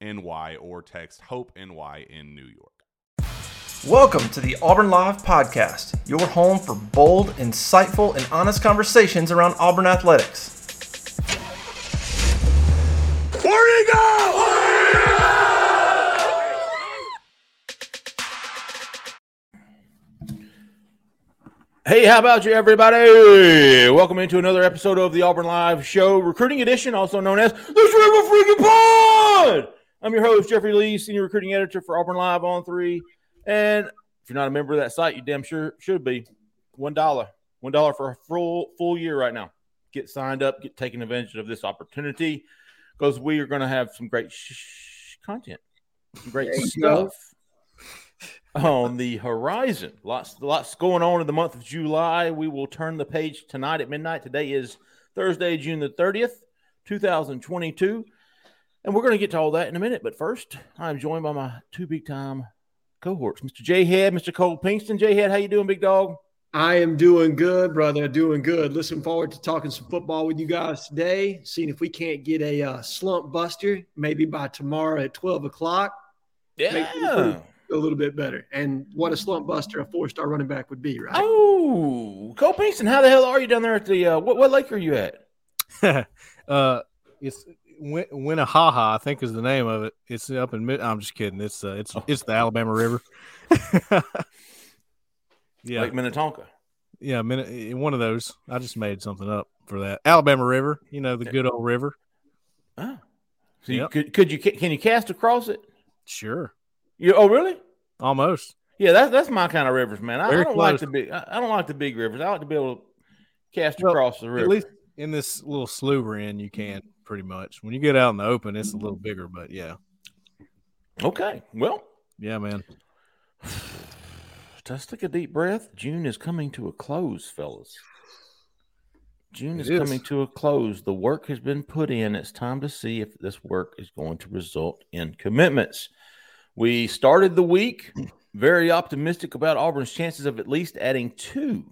NY or text Hope NY in New York. Welcome to the Auburn Live Podcast, your home for bold, insightful, and honest conversations around Auburn athletics. Where'd he go? Hey, how about you, everybody? Welcome into another episode of the Auburn Live Show, recruiting edition, also known as the River Freaking Pod. I'm your host, Jeffrey Lee, senior recruiting editor for Auburn Live on Three. And if you're not a member of that site, you damn sure should be. One dollar, one dollar for a full full year right now. Get signed up, get taking advantage of this opportunity because we are going to have some great sh- content, some great stuff on the horizon. Lots, lots going on in the month of July. We will turn the page tonight at midnight. Today is Thursday, June the 30th, 2022. And we're going to get to all that in a minute. But first, I'm joined by my two big time cohorts, Mr. J Head, Mr. Cole Pinkston. J Head, how you doing, big dog? I am doing good, brother. Doing good. Looking forward to talking some football with you guys today. Seeing if we can't get a uh, slump buster maybe by tomorrow at 12 o'clock. Yeah. A little bit better. And what a slump buster a four star running back would be, right? Oh, Cole Pinkston, how the hell are you down there at the uh, what, what lake are you at? uh, it's Win- Winnehaha, I think is the name of it. It's up in mid. I'm just kidding. It's uh, it's it's the Alabama River. yeah, Lake Minnetonka. yeah. Min- one of those. I just made something up for that Alabama River. You know the good old river. Oh. So you, could could you can you cast across it? Sure, You oh really? almost. Yeah, that's that's my kind of rivers, man. I, I don't like the big. I, I don't like the big rivers. I like to be able to cast Well, across the river. At least in this little slough we're in, you can pretty much. When you get out in the open, it's a little mm-hmm. bigger. But yeah, Okay. Well, yeah, man. just take a deep breath. June is coming to a close, fellas. June is, is. coming to a close. The work has been put in. It's time to see if this work is going to result in commitments. We started the week very optimistic about Auburn's chances of at least adding two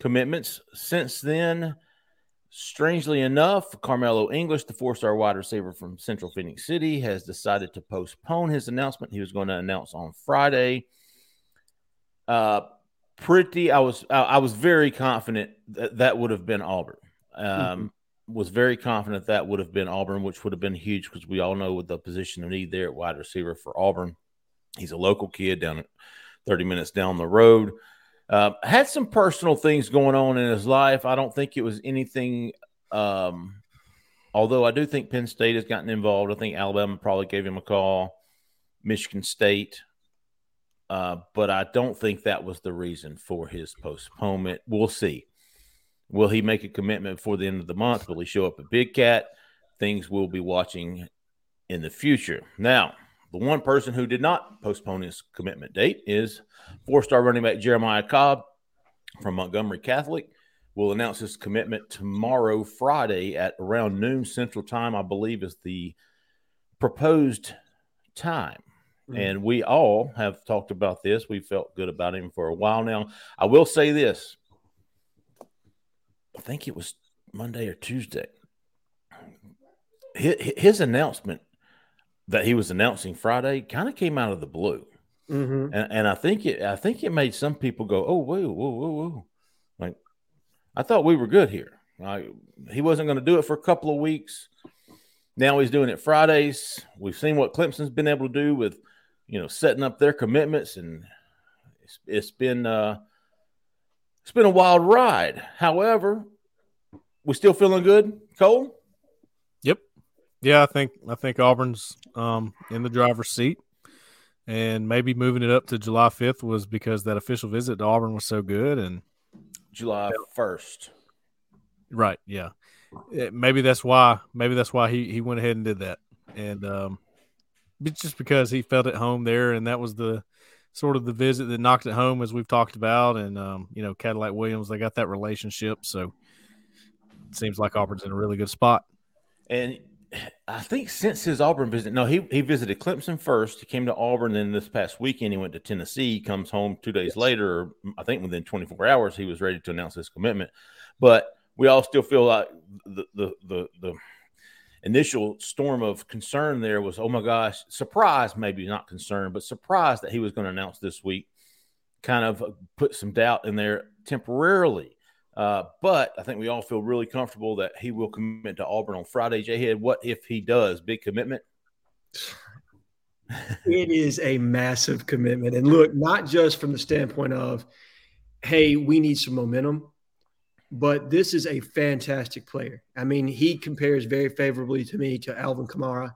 commitments. Since then, strangely enough, Carmelo English, the four star wide receiver from Central Phoenix City, has decided to postpone his announcement. He was going to announce on Friday. Uh, pretty. I was I, was very confident that that would have been Auburn. Um, Was very confident that would have been Auburn, which would have been huge because we all know with the position of need there at wide receiver for Auburn. He's a local kid down at 30 minutes down the road. Uh, had some personal things going on in his life. I don't think it was anything um, although I do think Penn State has gotten involved. I think Alabama probably gave him a call, Michigan State. Uh, but I don't think that was the reason for his postponement. We'll see. Will he make a commitment before the end of the month? Will he show up at Big Cat? Things we'll be watching in the future. Now, the one person who did not postpone his commitment date is four star running back Jeremiah Cobb from Montgomery Catholic. Will announce his commitment tomorrow, Friday, at around noon Central Time, I believe is the proposed time. Mm-hmm. And we all have talked about this. We felt good about him for a while now. I will say this I think it was Monday or Tuesday. His, his announcement that he was announcing Friday kind of came out of the blue. Mm-hmm. And, and I think it I think it made some people go, oh whoa whoa whoa whoa, like I thought we were good here. Like, he wasn't going to do it for a couple of weeks. Now he's doing it Fridays. We've seen what Clemson's been able to do with, you know, setting up their commitments, and it's, it's been uh, it's been a wild ride. However, we still feeling good, Cole. Yeah, I think I think Auburn's um, in the driver's seat, and maybe moving it up to July fifth was because that official visit to Auburn was so good, and July first. Right. Yeah. It, maybe that's why. Maybe that's why he he went ahead and did that, and um, just because he felt at home there, and that was the sort of the visit that knocked it home, as we've talked about, and um, you know, Cadillac Williams, they got that relationship, so it seems like Auburn's in a really good spot. And I think since his Auburn visit, no, he he visited Clemson first. He came to Auburn, then this past weekend he went to Tennessee. He comes home two days yes. later. I think within 24 hours he was ready to announce his commitment. But we all still feel like the the the, the initial storm of concern there was, oh my gosh, surprise, maybe not concern, but surprise that he was going to announce this week. Kind of put some doubt in there temporarily. Uh, but I think we all feel really comfortable that he will commit to Auburn on Friday. Jay Head, what if he does? Big commitment. it is a massive commitment. And look, not just from the standpoint of, hey, we need some momentum, but this is a fantastic player. I mean, he compares very favorably to me to Alvin Kamara,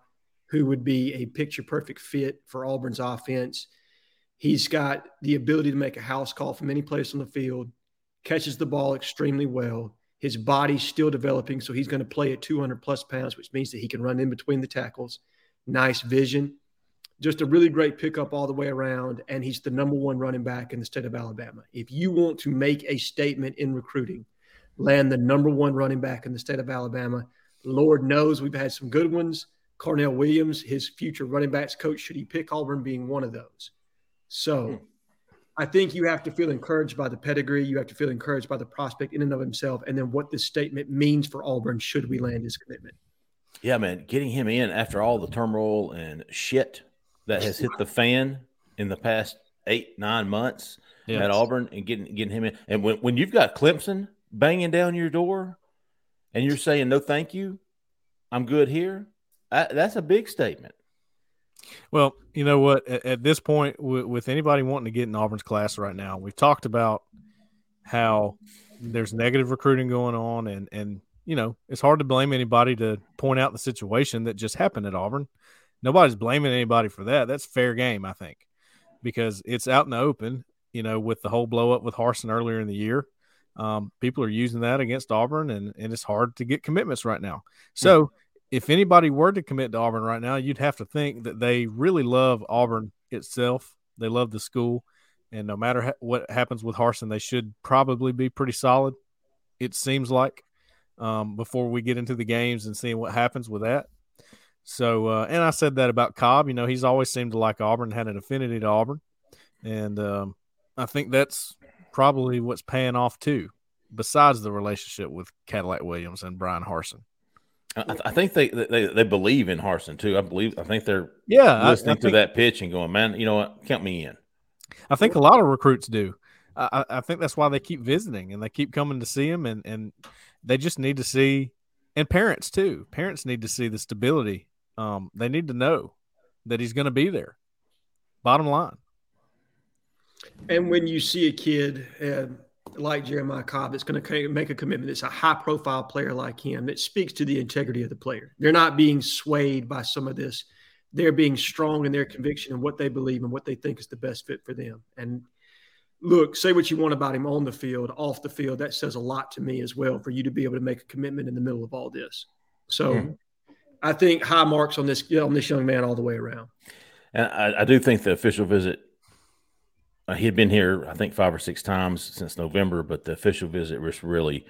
who would be a picture perfect fit for Auburn's offense. He's got the ability to make a house call from any place on the field catches the ball extremely well. His body's still developing, so he's going to play at 200 plus pounds, which means that he can run in between the tackles. Nice vision. Just a really great pickup all the way around. And he's the number one running back in the state of Alabama. If you want to make a statement in recruiting, land the number one running back in the state of Alabama. Lord knows we've had some good ones. Carnell Williams, his future running backs coach, should he pick Auburn, being one of those. So, hmm. I think you have to feel encouraged by the pedigree. You have to feel encouraged by the prospect in and of himself, and then what this statement means for Auburn should we land his commitment. Yeah, man, getting him in after all the turmoil and shit that has hit the fan in the past eight nine months yes. at Auburn, and getting getting him in, and when when you've got Clemson banging down your door, and you're saying no, thank you, I'm good here. I, that's a big statement. Well, you know what? At, at this point, w- with anybody wanting to get in Auburn's class right now, we've talked about how there's negative recruiting going on, and and you know it's hard to blame anybody to point out the situation that just happened at Auburn. Nobody's blaming anybody for that. That's fair game, I think, because it's out in the open. You know, with the whole blow up with Harsin earlier in the year, um, people are using that against Auburn, and and it's hard to get commitments right now. So if anybody were to commit to Auburn right now, you'd have to think that they really love Auburn itself. They love the school, and no matter ha- what happens with Harsin, they should probably be pretty solid. It seems like um, before we get into the games and seeing what happens with that. So, uh, and I said that about Cobb. You know, he's always seemed to like Auburn, had an affinity to Auburn, and um, I think that's probably what's paying off too. Besides the relationship with Cadillac Williams and Bryan Harsin. I, I, think they, they they believe in Harsin too. I believe I think they're yeah listening I, I to that pitch and going, man, you know what, count me in. I think a lot of recruits do. I, I think that's why they keep visiting and they keep coming to see him, and and they just need to see, and parents too. Parents need to see the stability. Um, they need to know that he's going to be there. Bottom line. And when you see a kid, and like Jeremiah Cobb that's going to make a commitment. It's a high profile player like him. That speaks to the integrity of the player. They're not being swayed by some of this. They're being strong in their conviction and what they believe and what they think is the best fit for them. And look, say what you want about him on the field, off the field. That says a lot to me as well for you to be able to make a commitment in the middle of all this. So mm. I think high marks on this on this young man all the way around. And I, I do think the official visit uh, he had been here, I think, five or six times since November, but the official visit was really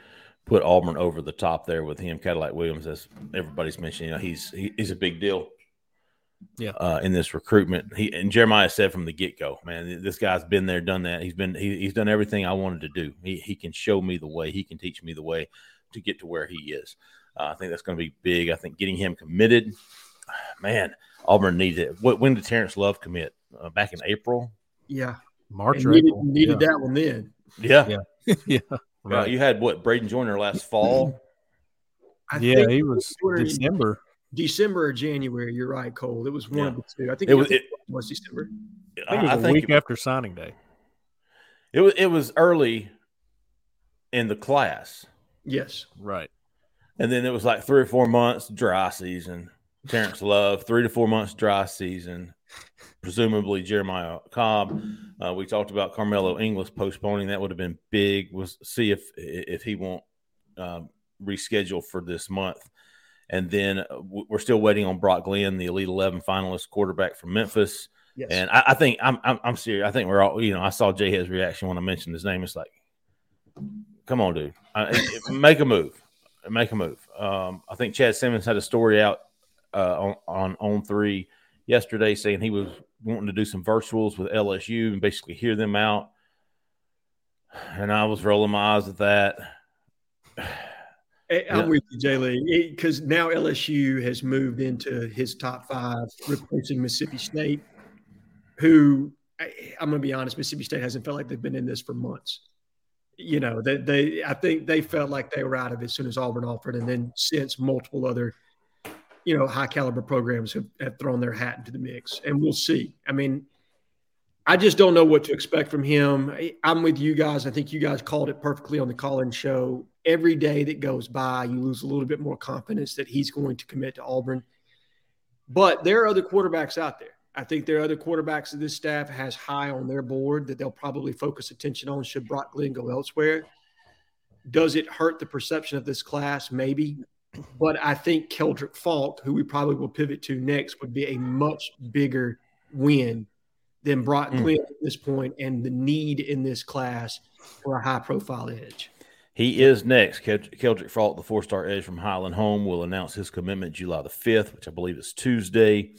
put Auburn over the top there with him. Cadillac Williams, as everybody's mentioning, you know, he's he, he's a big deal. Yeah, uh, in this recruitment, he and Jeremiah said from the get go, man, this guy's been there, done that. He's been he, he's done everything I wanted to do. He he can show me the way. He can teach me the way to get to where he is. Uh, I think that's going to be big. I think getting him committed, man, Auburn needs it. When did Terrence Love commit? Uh, back in April. Yeah, March needed, needed yeah. that one then. Yeah, yeah, yeah. Uh, right. you had what Braden Joyner last fall. I yeah, he was December. December or January. You're right, Cole. It was one yeah. of the two. I think it was, it, was December. I think it was I a week it, after signing day. It was it was early in the class. Yes. Right. And then it was like three or four months dry season. Terrence Love, three to four months dry season presumably Jeremiah Cobb. Uh, we talked about Carmelo English postponing. That would have been big. Was see if if he won't uh, reschedule for this month. And then uh, we're still waiting on Brock Glenn, the Elite Eleven finalist quarterback from Memphis. Yes. And I, I think I'm, I'm, I'm serious. I think we're all you know. I saw Jay his reaction when I mentioned his name. It's like, come on, dude, make a move, make a move. Um, I think Chad Simmons had a story out uh, on on on three yesterday saying he was wanting to do some virtuals with LSU and basically hear them out. And I was rolling my eyes at that. I'm yeah. with you, Jay Lee, because now LSU has moved into his top five, replacing Mississippi State, who I'm going to be honest, Mississippi State hasn't felt like they've been in this for months. You know, they, they I think they felt like they were out of it as soon as Auburn offered, and then since multiple other you know, high caliber programs have, have thrown their hat into the mix, and we'll see. I mean, I just don't know what to expect from him. I'm with you guys. I think you guys called it perfectly on the call-in show. Every day that goes by, you lose a little bit more confidence that he's going to commit to Auburn. But there are other quarterbacks out there. I think there are other quarterbacks that this staff has high on their board that they'll probably focus attention on should Brock Glenn go elsewhere. Does it hurt the perception of this class? Maybe. But I think Keldric Faulk, who we probably will pivot to next, would be a much bigger win than Brock mm. Glenn at this point and the need in this class for a high profile edge. He is next. Keldric Faulk, the four star edge from Highland Home, will announce his commitment July the 5th, which I believe is Tuesday.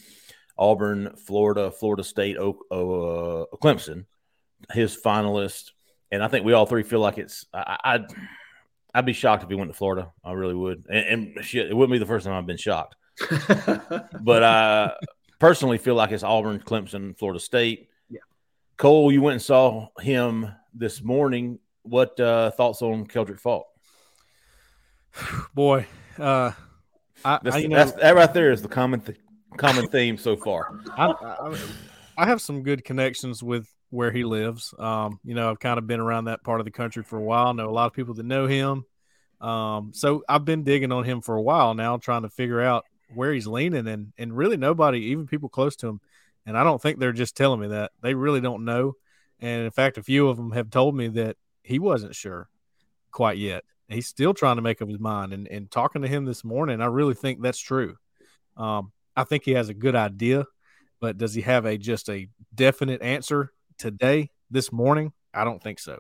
Auburn, Florida, Florida State, uh, Clemson, his finalist. And I think we all three feel like it's. I, I I'd be shocked if he went to Florida. I really would. And, and shit, it wouldn't be the first time I've been shocked. but I personally feel like it's Auburn, Clemson, Florida State. Yeah. Cole, you went and saw him this morning. What uh, thoughts on Keldric Faulk? Boy, uh, I, I you know, that right there is the common th- common theme so far. I, I, I have some good connections with where he lives. Um, you know, I've kind of been around that part of the country for a while. I know a lot of people that know him. Um, so I've been digging on him for a while now, trying to figure out where he's leaning, and and really nobody, even people close to him, and I don't think they're just telling me that they really don't know. And in fact, a few of them have told me that he wasn't sure quite yet. He's still trying to make up his mind. And, and talking to him this morning, I really think that's true. Um, I think he has a good idea, but does he have a just a definite answer today, this morning, I don't think so.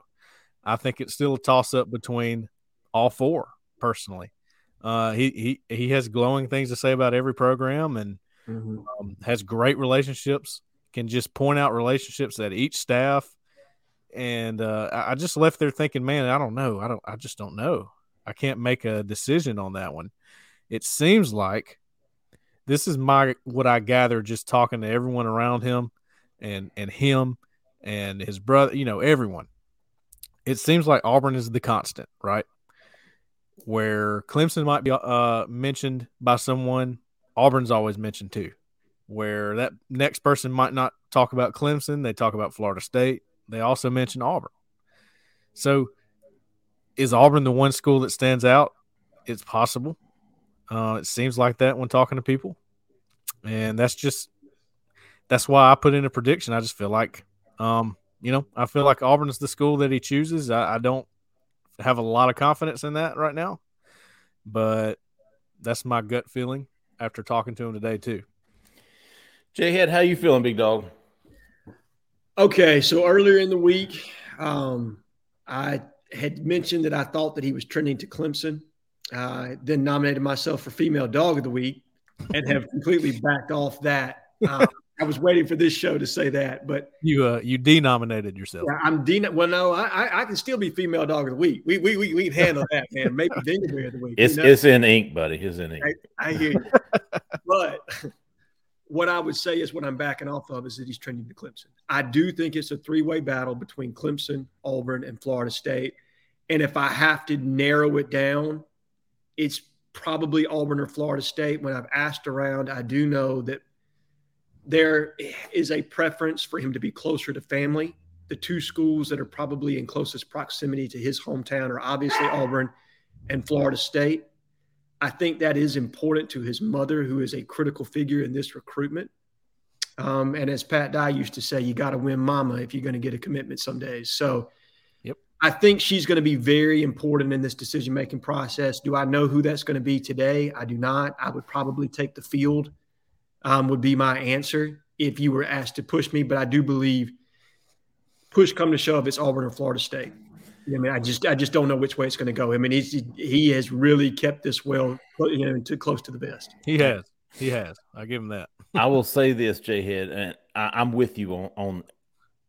I think it's still a toss up between all four. Personally, uh, he he he has glowing things to say about every program and mm-hmm. um, has great relationships. Can just point out relationships at each staff, and uh, I just left there thinking, man, I don't know. I don't. I just don't know. I can't make a decision on that one. It seems like this is my what I gather just talking to everyone around him and and him and his brother, you know, everyone. It seems like Auburn is the constant, right? Where Clemson might be uh, mentioned by someone, Auburn's always mentioned too. Where that next person might not talk about Clemson, they talk about Florida State. They also mention Auburn. So is Auburn the one school that stands out? It's possible. Uh, it seems like that when talking to people, and that's just that's why I put in a prediction. I just feel like, um, you know, I feel like Auburn is the school that he chooses. I, I don't have a lot of confidence in that right now, but that's my gut feeling after talking to him today too. Jay Head, how you feeling, big dog? Okay, so earlier in the week, um, I had mentioned that I thought that he was trending to Clemson. Uh, then nominated myself for female dog of the week, and have completely backed off that. Uh, I was waiting for this show to say that, but you uh, you denominated yourself. Yeah, I'm de. Well, no, I I can still be female dog of the week. We we we we handle that, man. Maybe Dingleberry of the week. It's you know? it's in ink, buddy. It's in ink. I, I hear you, but what I would say is what I'm backing off of is that he's trending to Clemson. I do think it's a three way battle between Clemson, Auburn, and Florida State. And if I have to narrow it down, it's probably Auburn or Florida State. When I've asked around, I do know that there is a preference for him to be closer to family. The two schools that are probably in closest proximity to his hometown are obviously Auburn and Florida State. I think that is important to his mother, who is a critical figure in this recruitment. Um, and as Pat Dye used to say, you got to win mama if you're going to get a commitment some days. So yep. I think she's going to be very important in this decision making process. Do I know who that's going to be today? I do not. I would probably take the field, um, would be my answer if you were asked to push me. But I do believe push come to shove, it's Auburn or Florida State. I mean, I just I just don't know which way it's going to go. I mean, he's he has really kept this well, you know, too close to the best. He has, he has. I give him that. I will say this, Jay Head, and I, am with you on, on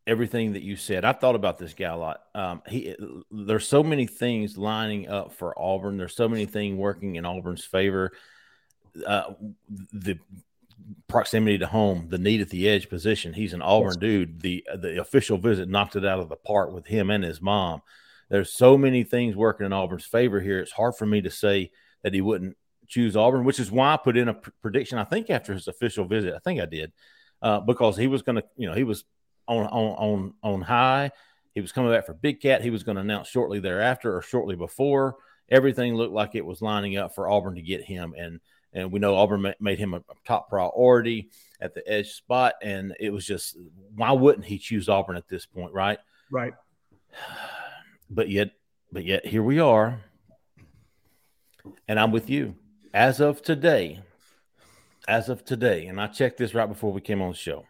everything that you said. I've thought about this guy a lot. Um, he there's so many things lining up for Auburn. There's so many things working in Auburn's favor. Uh, the proximity to home, the need at the edge position. He's an Auburn yes. dude. The the official visit knocked it out of the park with him and his mom. There's so many things working in Auburn's favor here. It's hard for me to say that he wouldn't choose Auburn, which is why I put in a pr- prediction. I think after his official visit, I think I did, uh, because he was going to, you know, he was on on on on high. He was coming back for Big Cat. He was going to announce shortly thereafter or shortly before. Everything looked like it was lining up for Auburn to get him, and and we know Auburn made him a top priority at the edge spot, and it was just why wouldn't he choose Auburn at this point, right? Right but yet, but yet here we are. And I'm with you. As of today, as of today, and I checked this right before we came on the show.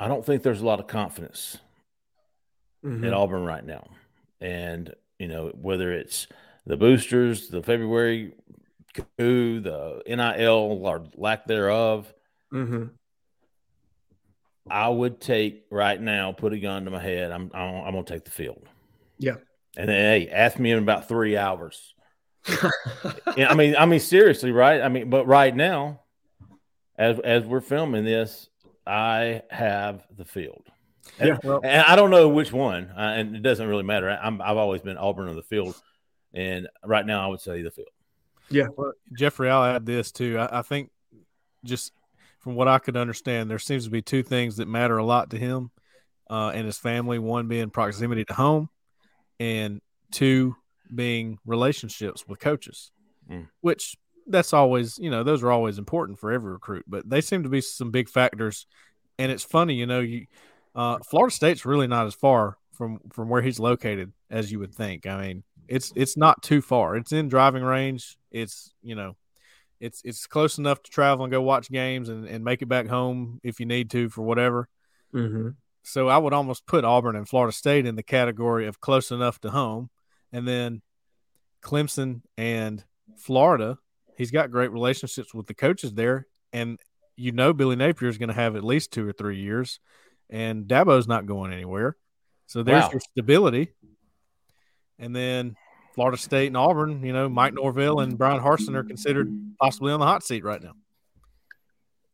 I don't think there's a lot of confidence mm-hmm. at Auburn right now. And, you know, whether it's the boosters, the February coup, the NIL or lack thereof, mm-hmm. I would take right now, put a gun to my head. I'm I'm, I'm gonna take the field. Yeah. And then hey, ask me in about three hours. I mean, I mean, seriously, right? I mean, but right now, as as we're filming this, I have the field. And, yeah, well, and I don't know which one, uh, and it doesn't really matter. I'm, I've always been Auburn of the field, and right now I would say the field. Yeah, well, Jeffrey, I'll add this too. I, I think just from what I could understand, there seems to be two things that matter a lot to him uh, and his family. One being proximity to home, and two being relationships with coaches, mm. which that's always you know those are always important for every recruit. But they seem to be some big factors. And it's funny, you know, you uh, Florida State's really not as far from from where he's located as you would think. I mean, it's it's not too far. It's in driving range. It's you know it's it's close enough to travel and go watch games and, and make it back home if you need to for whatever. Mm-hmm. So I would almost put Auburn and Florida State in the category of close enough to home, and then Clemson and Florida. He's got great relationships with the coaches there, and you know Billy Napier is going to have at least two or three years, and Dabo's not going anywhere. So there's wow. your stability. And then Florida State and Auburn, you know, Mike Norvell and Bryan Harsin are considered possibly on the hot seat right now.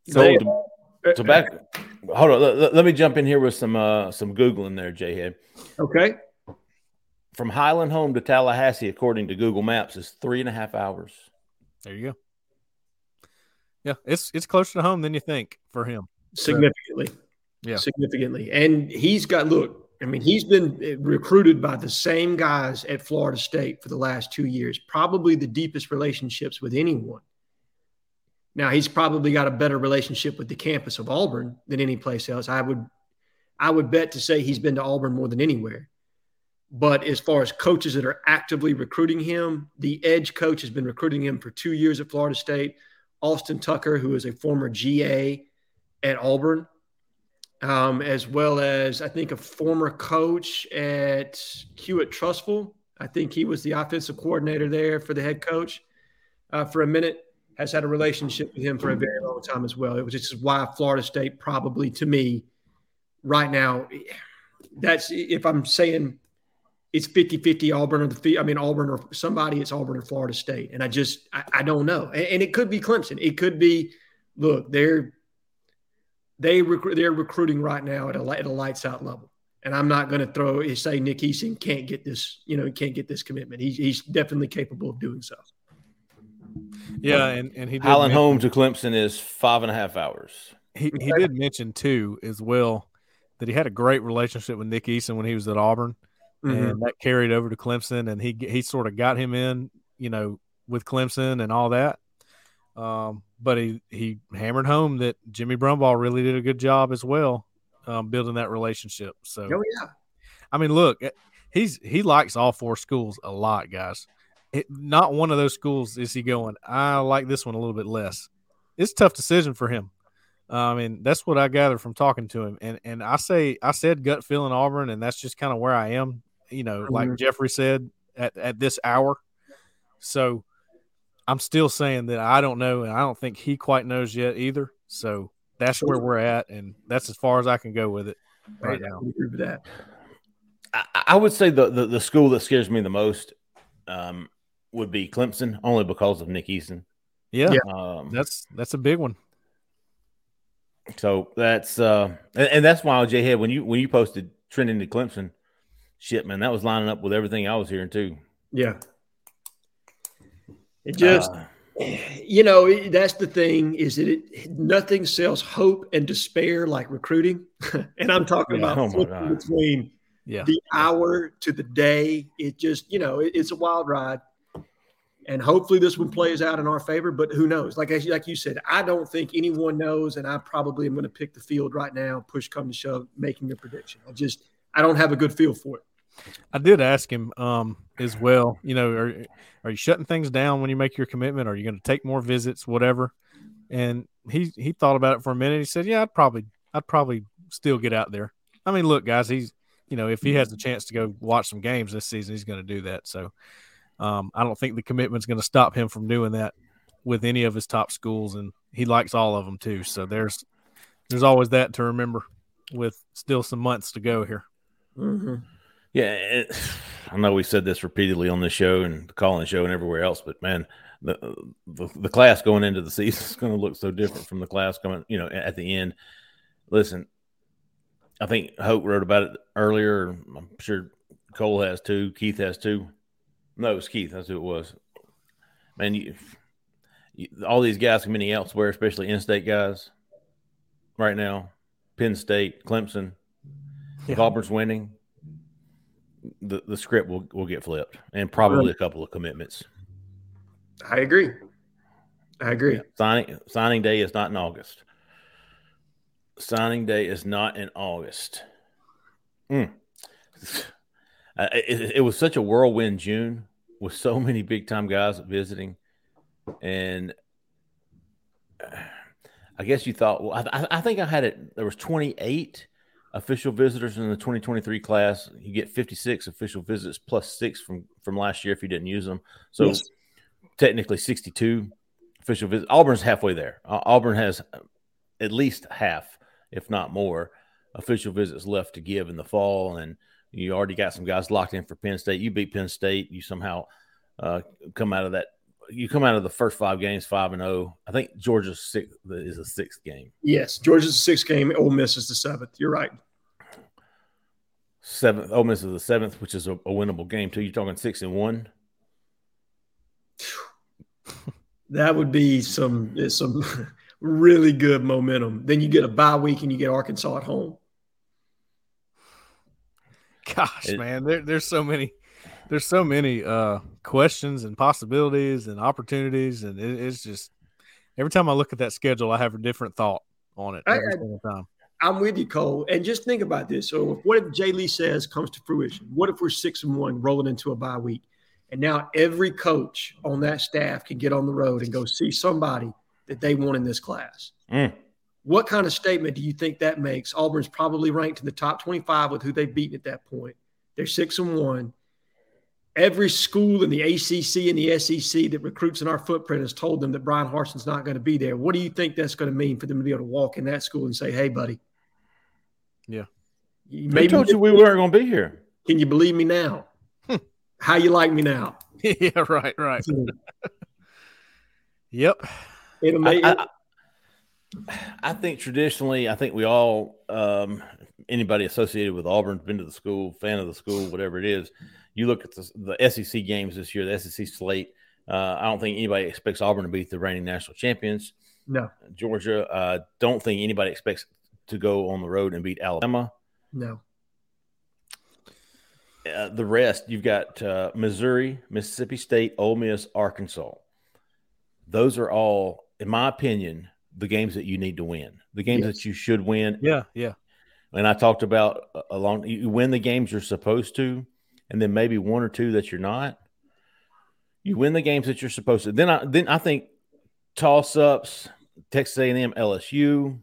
So, to, to back, hold on. Let, let, me jump in here with some uh, some googling there, Jay Head. Okay. From Highland Home to Tallahassee, according to Google Maps, is three and a half hours. There you go. Yeah, it's it's closer to home than you think for him. Significantly. yeah. Significantly. And he's got look, I mean, he's been eh, recruited by the same guys at Florida State for the last two years, probably the deepest relationships with anyone. Now, he's probably got a better relationship with the campus of Auburn than any place else. I would, I would bet to say he's been to Auburn more than anywhere. But as far as coaches that are actively recruiting him, the edge coach has been recruiting him for two years at Florida State. Austin Tucker, who is a former GA at Auburn, um, as well as I think a former coach at Hewitt-Trussville. I think he was the offensive coordinator there for the head coach uh, for a minute. Has had a relationship with him for a very long time as well. It was just why Florida State probably to me right now. That's if I'm saying it's 50-50 Auburn or the I mean Auburn or somebody, it's Auburn or Florida State. And I just I, I don't know. And, and, it could be Clemson. It could be look, they're they rec- they're recruiting right now at a at a lights out level. And I'm not going to throw say Nick Eason can't get this, you know, can't get this commitment. He's he's definitely capable of doing so. Yeah, and, and he did Highland home to Clemson is five and a half hours. He he did mention too as well that he had a great relationship with Nick Eason when he was at Auburn, mm-hmm. and that carried over to Clemson, and he he sort of got him in, you know, with Clemson and all that. Um, but he he hammered home that Jimmy Brumbaugh really did a good job as well, um, building that relationship. So, oh yeah, I mean, look, he's he likes all four schools a lot, guys it, not one of those schools is he going. I like this one a little bit less. It's a tough decision for him. I mean, that's what I gather from talking to him. And and I say I said gut feeling Auburn, and that's just kind of where I am. You know, mm-hmm. like Jeffrey said at at this hour. So I'm still saying that I don't know, and I don't think he quite knows yet either. So that's where we're at, and that's as far as I can go with it right now. that. I, I would say the, the, the school that scares me the most um, would be Clemson, only because of Nick Eason. Yeah, um, that's that's a big one. So that's uh, and, and that's why J Head when you when you posted trending to Clemson, shit, man, that was lining up with everything I was hearing too. Yeah, it just. Uh, you know that's the thing is that it nothing sells hope and despair like recruiting and i'm talking yeah, about oh between yeah. the hour to the day it just you know it, it's a wild ride and hopefully this one plays out in our favor. But who knows? Like like you said, I don't think anyone knows, and I probably am going to pick the field right now. Push come to shove, making a prediction. I just I don't have a good feel for it. I did ask him um, as well. You know, are are you shutting things down when you make your commitment? Are you going to take more visits, whatever? And he he thought about it for a minute. He said, "Yeah, I'd probably I'd probably still get out there." I mean, look, guys, he's you know if he has the chance to go watch some games this season, he's going to do that. So um, I don't think the commitment's going to stop him from doing that with any of his top schools, and he likes all of them too. So there's there's always that to remember with still some months to go here. Mm-hmm. Yeah, it, I know we said this repeatedly on this show and the calling show and everywhere else, but man, the, the, the class going into the season is going to look so different from the class coming, you know, at the end. Listen, I think Hope wrote about it earlier. I'm sure Cole has too. Keith has too. No, it was Keith. That's who it was. Man, you, you, all these guys committing elsewhere, especially in-state guys, right now. Penn State, Clemson, yeah. Auburn's winning, the, the script will, will get flipped, and probably a couple of commitments. I agree. I agree. Yeah. Signing signing day is not in August. Signing day is not in August. Mm. Uh, it, it, was such a whirlwind June with so many big time guys visiting, and I guess you thought. Well, I, I think I had it. There was twenty eight official visitors in the 2023 class. You get 56 official visits plus six from from last year if you didn't use them. So yes. technically 62 official visits. Auburn's halfway there. Uh, Auburn has at least half, if not more, official visits left to give in the fall and you already got some guys locked in for Penn State. You beat Penn State. You somehow uh, come out of that. You come out of the first five games five and zero. Oh. I think Georgia's six is a sixth game. Yes, Georgia's a sixth game. Ole Miss is the seventh. You're right. Seventh. Ole Miss is the seventh, which is a, a winnable game too. You're talking six and one. That would be some some really good momentum. Then you get a bye week and you get Arkansas at home. Gosh, It- man, there, there's so many, there's so many uh, questions and possibilities and opportunities, and it, it's just every time I look at that schedule, I have a different thought on it I- every I- single time. I'm with you, Cole. And just think about this. So, what if Jay Lee says comes to fruition? What if we're six and one rolling into a bye week? And now every coach on that staff can get on the road and go see somebody that they want in this class. Mm. What kind of statement do you think that makes? Auburn's probably ranked in the top 25 with who they've beaten at that point. They're six and one. Every school in the ACC and the SEC that recruits in our footprint has told them that Bryan Harsin's not going to be there. What do you think that's going to mean for them to be able to walk in that school and say, "Hey, buddy"? Yeah. You- Maybe told you we weren't going to be here. Can you believe me now? How you like me now? yeah, right, right. Yep. It'll make, I, I, I think traditionally, I think we all, um, anybody associated with Auburn's been to the school, fan of the school, whatever it is. You look at the, the SEC games this year, the SEC slate. Uh, I don't think anybody expects Auburn to beat the reigning national champions, no, Georgia. Uh, don't think anybody expects to go on the road and beat Alabama. no. Uh, the rest, you've got uh, Missouri, Mississippi State, Ole Miss, Arkansas. Those are all, in my opinion, the games that you need to win. The games Yes. that you should win. Yeah, yeah. And I talked about uh, along you win the games you're supposed to, and then maybe one or two that you're not. You win the games that you're supposed to. Then I then I think toss ups, Texas A&M, LSU.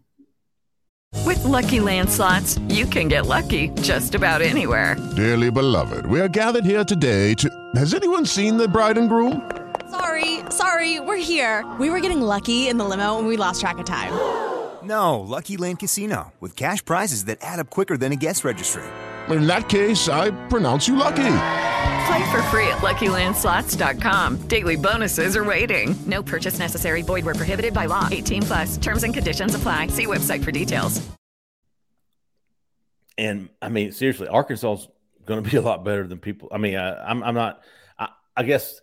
With Lucky Land slots, you can get lucky just about anywhere. Dearly beloved, we are gathered here today to. Has anyone seen the bride and groom? Sorry, sorry, we're here. We were getting lucky in the limo and we lost track of time. No, Lucky Land Casino, with cash prizes that add up quicker than a guest registry. In that case, I pronounce you lucky. Play for free at LuckyLandSlots.com. Daily bonuses are waiting. No purchase necessary. Void where prohibited by law. 18 plus. Terms and conditions apply. See website for details. And I mean, seriously, Arkansas is going to be a lot better than people. I mean, I, I'm I'm not. I, I guess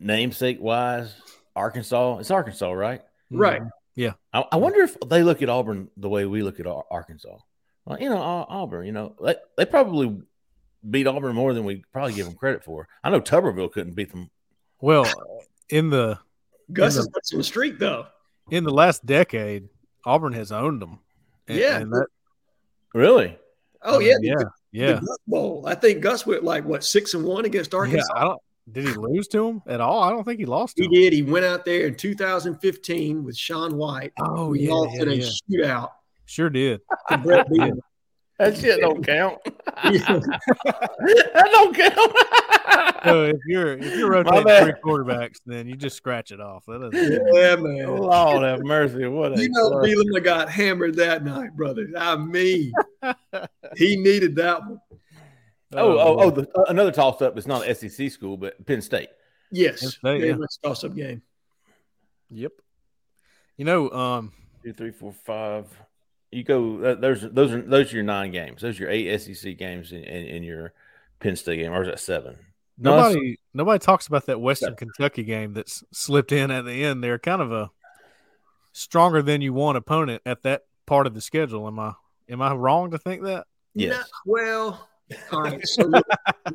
namesake wise, Arkansas. It's Arkansas, right? Right. Mm-hmm. Yeah. I, I wonder if they look at Auburn the way we look at Arkansas. Well, you know, Auburn. You know, they, they probably beat Auburn more than we probably give them credit for. I know Tuberville couldn't beat them. Well, in the Gus In is on the streak though. in the last decade, Auburn has owned them. And- Yeah. and that, Really? Oh yeah, yeah, the, yeah. the Gus Bowl. I think Gus went like what six and one against Yeah, Arkansas. I don't. Did he lose to him at all? I don't think he lost. To He him. did. He went out there in 2015 with Sean White. Oh He yeah, lost yeah, in a yeah. shootout. Sure did. to Brett Beaton. That shit don't count. That don't count. So if you're if you're My rotating three quarterbacks, then you just scratch it off. That doesn't- yeah, man. Lord have mercy. What a You know, clutch. Bielema got hammered that night, brother. I mean, he needed that one. Oh, oh, oh! The, uh, another toss up. It's not an SEC school, but Penn State. Yes, Penn State, yeah. toss up game. Yep. You know, um, Two, three, four, five. You go. Uh, those are those are those are your nine games. Those are your eight SEC games in, in, in your Penn State game, or is that seven? No, nobody nobody talks about that Western Kentucky game that's slipped in at the end. They're kind of a stronger than you want opponent at that part of the schedule. Am I am I wrong to think that? Yes. No, well, all right. So look,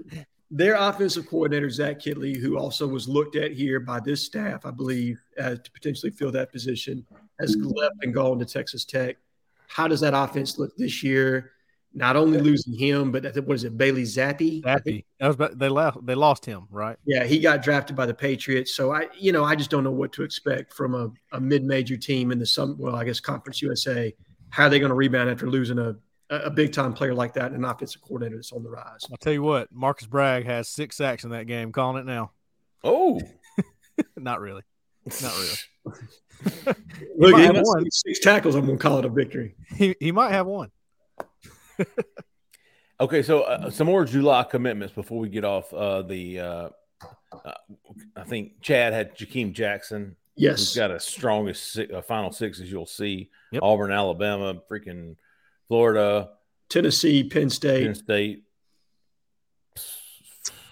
their offensive coordinator Zach Kittley, who also was looked at here by this staff, I believe, uh, to potentially fill that position, has left and gone to Texas Tech. How does that offense look this year? Not only losing him, but what is it, Bailey Zappe? I think- Happy. I was about, they left they lost him, right? Yeah, he got drafted by the Patriots. So I, you know, I just don't know what to expect from a, a mid-major team in the some. Well, I guess Conference USA. How are they going to rebound after losing a a big time player like that and an offensive coordinator that's on the rise? I'll tell you what, Marcus Bragg has six sacks in that game. Calling it now. Oh, Not really. Not really. Look, might he have got six tackles. I'm going to call it a victory. He he might have one. okay. So uh, some more July commitments before we get off uh, the. Uh, uh, I think Chad had Jakeem Jackson. Yes. Who's got a strongest si- uh, final six as you'll see. Yep. Auburn, Alabama, freaking Florida, Tennessee, Penn State, Penn State.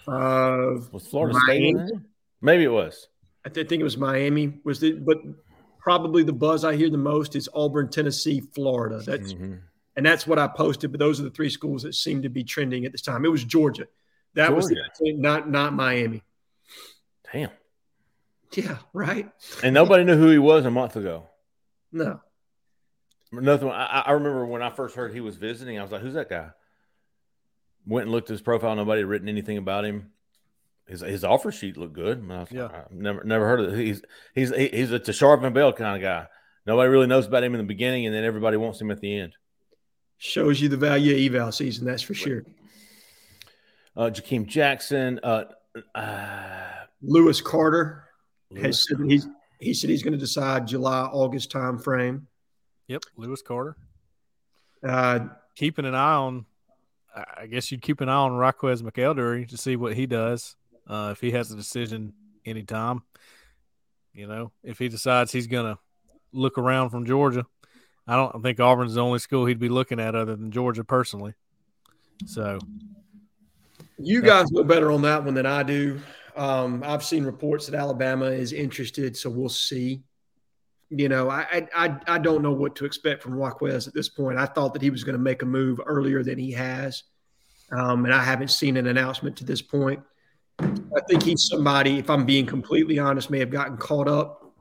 uh, Was Florida State in Miami. there? Maybe it was. I thi- think it was Miami. Was the but probably the buzz I hear the most is Auburn, Tennessee, Florida. That's Mhm. and that's what I posted. But those are the three schools that seemed to be trending at this time. It was Georgia. That was the, not not Miami. Damn. Yeah, right. And nobody knew who he was a month ago. No, Nothing. I, I remember when I first heard he was visiting, I was like, "Who's that guy?" Went and looked at his profile. Nobody had written anything about him. His his offer sheet looked good. And I was Yeah. I've never never heard of it. He's he's he's a Tashard Van Bell kind of guy. Nobody really knows about him in the beginning, and then everybody wants him at the end. shows you the value of eval season. That's for sure. Uh, Jakeem Jackson, uh, uh, Lewis Carter Lewis has said he's he said he's going to decide July August time frame. Yep, Lewis Carter. Uh, Keeping an eye on, I I guess you'd keep an eye on Raquez McElderry to see what he does. Uh, if he has a decision anytime, you know, if he decides he's going to look around from Georgia, I don't think Auburn's the only school he'd be looking at other than Georgia personally. So, You guys know better on that one than I do. Um, I've seen reports that Alabama is interested, so we'll see. You know, I I I- don't know what to expect from Jaquez at this point. I thought that he was going to make a move earlier than he has, um, and I haven't seen an announcement to this point. I think he's somebody, if I'm being completely honest, may have gotten caught up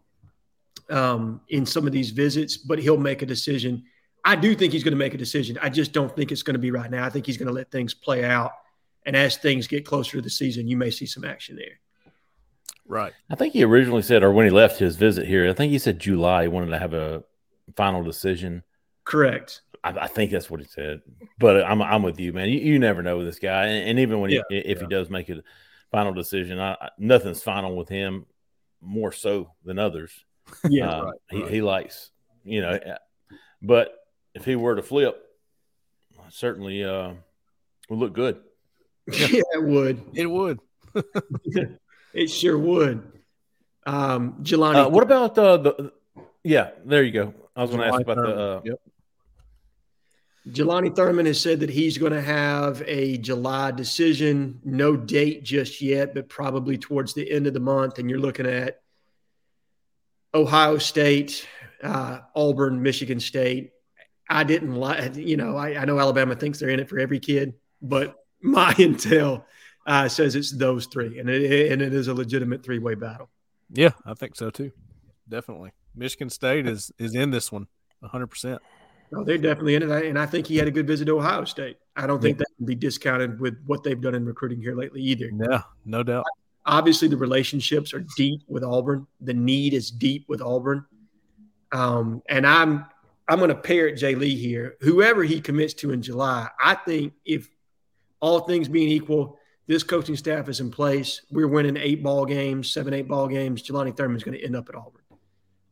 um, in some of these visits, but he'll make a decision. I do think he's going to make a decision. I just don't think it's going to be right now. I think he's going to let things play out. And as things get closer to the season, you may see some action there. right. I think he originally said, or when he left his visit here, I think he said July. He wanted to have a final decision. Correct. I, I think that's what he said. But I'm I'm with you, man. You, you never know with this guy, and, and even when Yeah, he, if he does make a final decision, I, I- nothing's final with him. More so than others. Yeah. Uh, right, he right. he likes you know. uh, But if he were to flip, certainly uh, would look good. Yeah, it would. It would. It sure would. Um, Jelani, Uh, what about uh, the? Yeah, there you go. I was going to ask Jelani about the. Uh, Yep. Jelani Thurman has said that he's going to have a July decision. No date just yet, but probably towards the end of the month. And you're looking at Ohio State, uh, Auburn, Michigan State. I didn't like, you know, I, I know Alabama thinks they're in it for every kid, but my intel uh, says it's those three, and it, and it is a legitimate three way battle. Yeah, I think so too. Definitely. Michigan State is is in this one 100%. No, they're definitely in it, and I think he had a good visit to Ohio State. I don't think that can be discounted with what they've done in recruiting here lately either. Yeah, no doubt. Obviously, the relationships are deep with Auburn. The need is deep with Auburn, um, and I'm I'm going to parrot Jay Lee here. Whoever he commits to in July, I think if all things being equal, this coaching staff is in place. We're winning eight ball games, seven eight ball games. Jelani Thurman's going to end up at Auburn,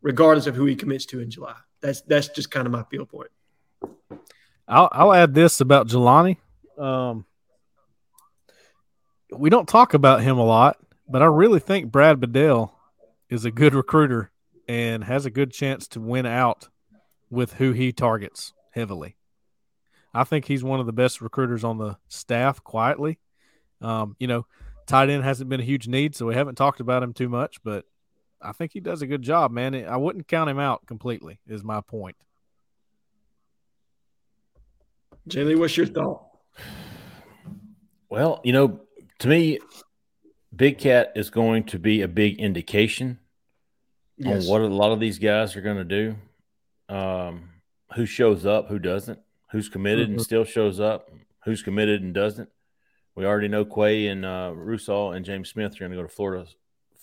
regardless of who he commits to in July. That's that's just kind of my feel point. I'll I'll add this about Jelani. Um, we don't talk about him a lot, but I really think Brad Bedell is a good recruiter and has a good chance to win out with who he targets heavily. I think he's one of the best recruiters on the staff quietly. Um, you know, tight end hasn't been a huge need, so we haven't talked about him too much, but I think he does a good job, man. I wouldn't count him out completely, is my point. Jaylee, what's your thought? Well, you know, to me, Big Cat is going to be a big indication Yes. on what a lot of these guys are going to do. Um, who shows up, who doesn't, who's committed and Mhm. still shows up, who's committed and doesn't. We already know Quay and uh, Rusall and James Smith are going to go to Florida,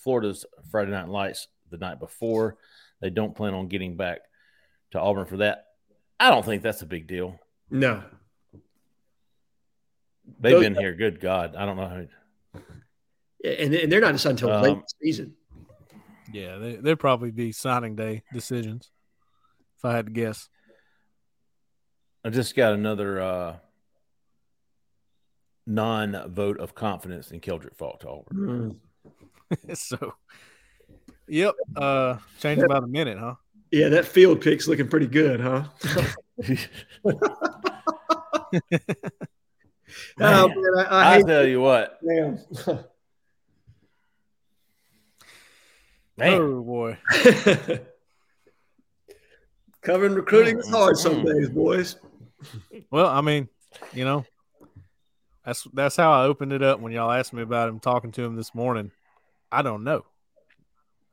Florida's Friday Night Lights the night before. They don't plan on getting back to Auburn for that. I don't think that's a big deal. No. They've Those- been here. Good God, I don't know how. And, and they're not decided until late Um, season. Yeah, they, they'd probably be signing day decisions, if I had to guess. I just got another uh, non-vote of confidence in Keldrick Faulk to Auburn. Mm. so, yep, uh, changed about a minute, huh? Yeah, that field pick's looking pretty good, huh? Oh, man, I, I I hate tell you what, Damn. man, Oh boy, Covering recruiting is hard some days, boys. Well, I mean, you know, that's that's how I opened it up when y'all asked me about him. Talking to him this morning, I don't know,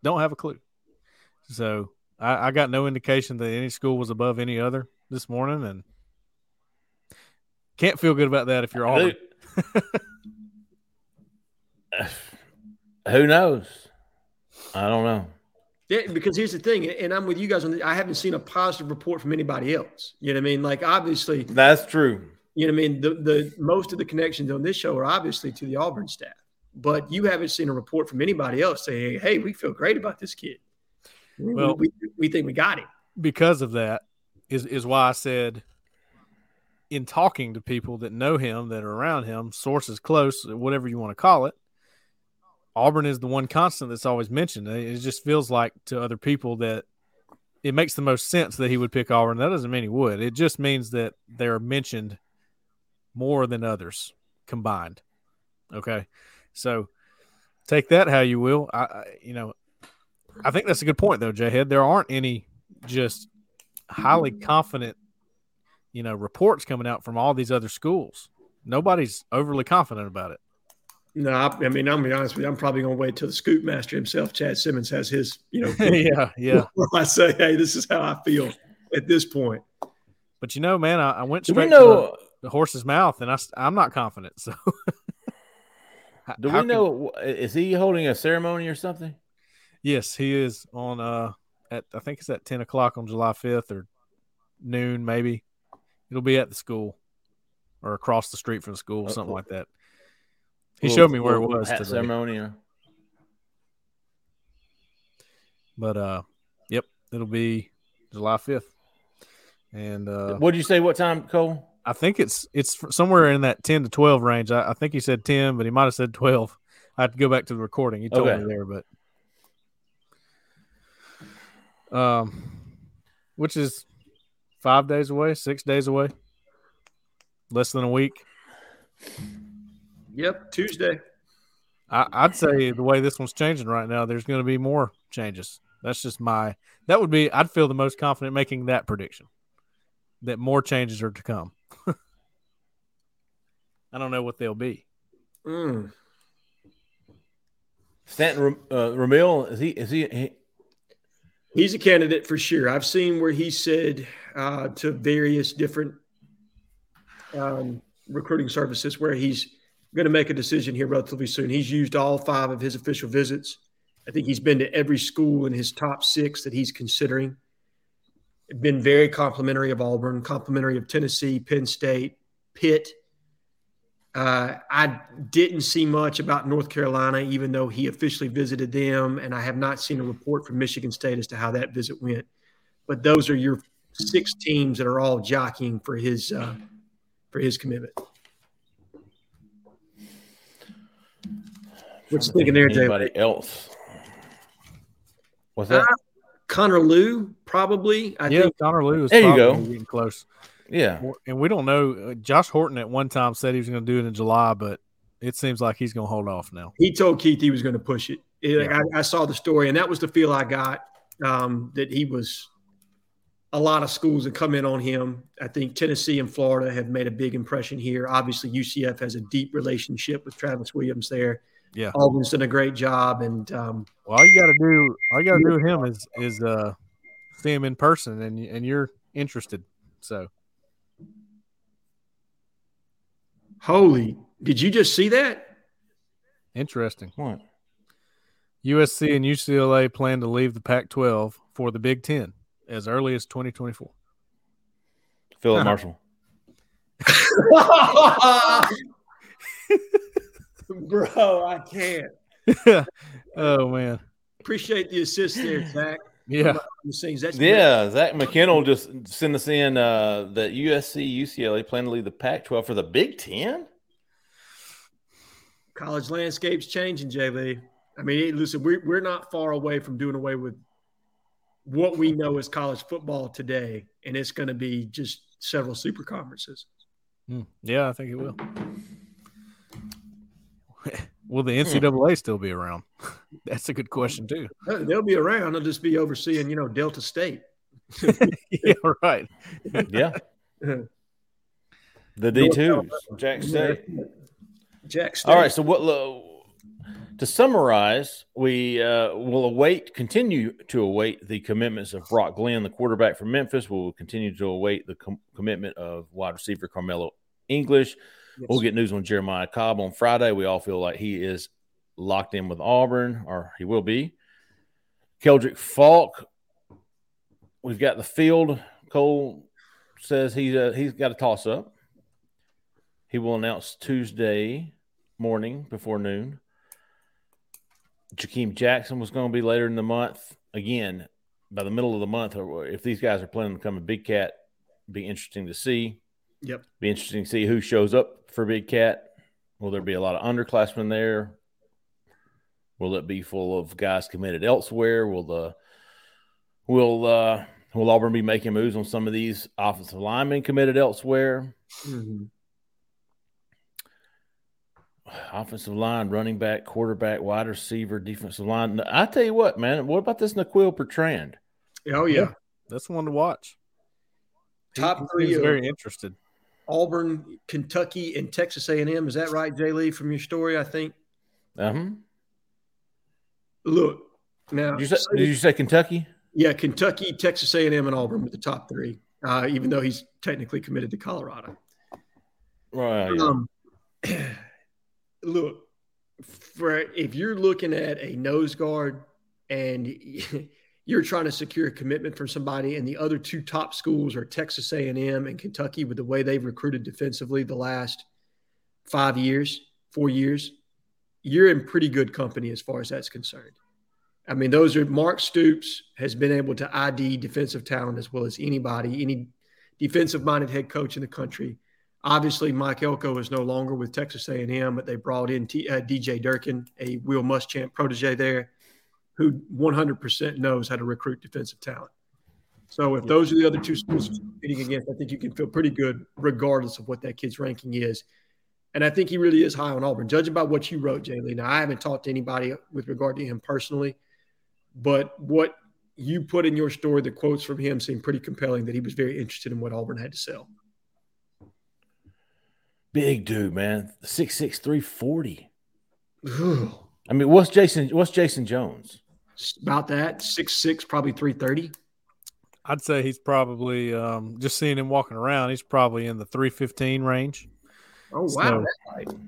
don't have a clue. So I, I got no indication that any school was above any other this morning, and can't feel good about that if you're Auburn. Who knows? I don't know. Yeah, because here's the thing, and I'm with you guys on this. I haven't seen a positive report from anybody else. You know what I mean? Like obviously, That's true. you know what I mean. The the most of the connections on this show are obviously to the Auburn staff, but you haven't seen a report from anybody else saying, "Hey, we feel great about this kid. We- Well- we, we think we got him." because of that is is why I said in talking to people that know him that are around him, sources close, whatever you want to call it. Auburn is the one constant that's always mentioned. It just feels like to other people that it makes the most sense that he would pick Auburn. That doesn't mean he would. It just means that they're mentioned more than others combined. Okay, so take that how you will. I, I you know, I think that's a good point though, Jay Head. There aren't any just highly confident, you know, reports coming out from all these other schools. Nobody's overly confident about it. No, I, I mean, I'm gonna be honest with you. I'm probably gonna wait till the scoop master himself, Chad Simmons, has his, you know, yeah, yeah. before I say, "Hey, this is how I feel at this point." But you know, man, I, I went Do we straight know? to the, the horse's mouth, and I, I'm not confident. So, How- Do how we can- know? Is he holding a ceremony or something? Yes, he is on. Uh, at I think it's at ten o'clock on July fifth or noon, maybe. It'll be at the school or across the street from the school, something like that. He Little- showed me where it was today. ceremony. But uh, yep, it'll be July fifth, and uh, What'd you say? What time, Cole? I think it's it's somewhere in that ten to twelve range. I, I think he said ten, but he might have said twelve. I have to go back to the recording. He told Okay. me there, but um, which is five days away, six days away, less than a week. Yep, Tuesday. I, I'd say the way this one's changing right now, there's going to be more changes. That's just my. That would be. I'd feel the most confident making that prediction. That more changes are to come. I don't know what they'll be. Mm. Stanton uh, Ramil is he? Is he? he He's a candidate for sure. I've seen where he said uh, to various different um, recruiting services where he's going to make a decision here relatively soon. He's used all five of his official visits. I think he's been to every school in his top six that he's considering. Been very complimentary of Auburn, complimentary of Tennessee, Penn State, Pitt. Uh, I didn't see much about North Carolina, even though he officially visited them, and I have not seen a report from Michigan State as to how that visit went. But those are your six teams that are all jockeying for his uh, for his commitment. What's thinking there, Jay? Anybody else? What's that? Uh, Connor Lew, probably. I yeah, think Connor Lew is There you probably go. getting close. yeah. And we don't know. uh, Josh Horton at one time said he was going to do it in July, but it seems like he's going to hold off now. he told Keith he was going to push it. It- like, I, I saw the story, and that was the feel I got um, that he was. A lot of schools have come in on him. I think Tennessee and Florida have made a big impression here. Obviously, UCF has a deep relationship with Travis Williams there. Yeah. Auburn's done a great job, and um, Well, all you got to do, all you got to do with him is is uh, see him in person, and and you're interested. So holy, did you just see that? interesting. What? USC and UCLA plan to leave the Pac-12 for the Big Ten as early as 2024. Philip Huh. Marshall. Bro, I can't. oh man, Appreciate the assist there, Zach. yeah. Behind the scenes. That's Yeah, Zach McKinnell just sent us in uh, that USC, UCLA plan to leave the Pac-12 for the Big Ten. college landscape's changing, JV. I mean, hey, listen, we're, we're not far away from doing away with what we know as college football today, and it's going to be just several super conferences. Hmm. Yeah, I think it will. Will the hmm. NCAA still be around? That's a good question too. They'll they'll be around. They'll just be overseeing, you know, Delta State. yeah, right. Yeah. The D twos, Jack State. Jack State. All right. So what? lo- To summarize, we uh, will await, continue to await the commitments of Brock Glenn, the quarterback from Memphis. We will continue to await the com- commitment of wide receiver Carmelo English. We'll get news on Jeremiah Cobb on Friday. We all feel like he is locked in with Auburn, or he will be. Keldrick Faulk, we've got the field. Cole says he's uh, he's got a toss up. He will announce Tuesday morning before noon. Jakeem Jackson was going to be later in the month. Again, by the middle of the month, or if these guys are planning to come a Big Cat, be interesting to see. Yep. Be interesting to see who shows up for Big Cat. Will there be a lot of underclassmen there? Will it be full of guys committed elsewhere? Will the will uh will Auburn be making moves on some of these offensive linemen committed elsewhere? Mhm. Offensive line, running back, quarterback, wide receiver, defensive line. I tell you what, man. What about this Naquil Bertrand? Oh yeah. That's one to watch. Top he three seems very interested. Auburn, Kentucky, and Texas A&M. Is that right, Jay Lee, from your story? I think. Um, Look now. did, you say, did you say Kentucky? Yeah, Kentucky, Texas A&M, and Auburn with the top three. Uh, even though he's technically committed to Colorado. Right. Um, look, for if you're looking at a nose guard and you're trying to secure a commitment from somebody, and the other two top schools are Texas A&M and Kentucky, with the way they've recruited defensively the last five years, four years, you're in pretty good company as far as that's concerned. I mean, those are Mark Stoops has been able to ID defensive talent as well as anybody, any defensive minded head coach in the country. Obviously, Mike Elko is no longer with Texas A&M, but they brought in T, uh, DJ Durkin, a Will Muschamp protege there, who 100% knows how to recruit defensive talent. So if those are the other two schools you're competing against, I think you can feel pretty good regardless of what that kid's ranking is. And I think he really is high on Auburn, judging by what you wrote, Jay Lee. Now, I haven't talked to anybody with regard to him personally, but what you put in your story, the quotes from him seem pretty compelling that he was very interested in what Auburn had to sell. Big dude, man. Six six three forty. I mean, what's Jason? What's Jason Jones? About that, six six, probably three thirty. I'd say he's probably um, just seeing him walking around. He's probably in the three fifteen range. Oh wow, So- that's right.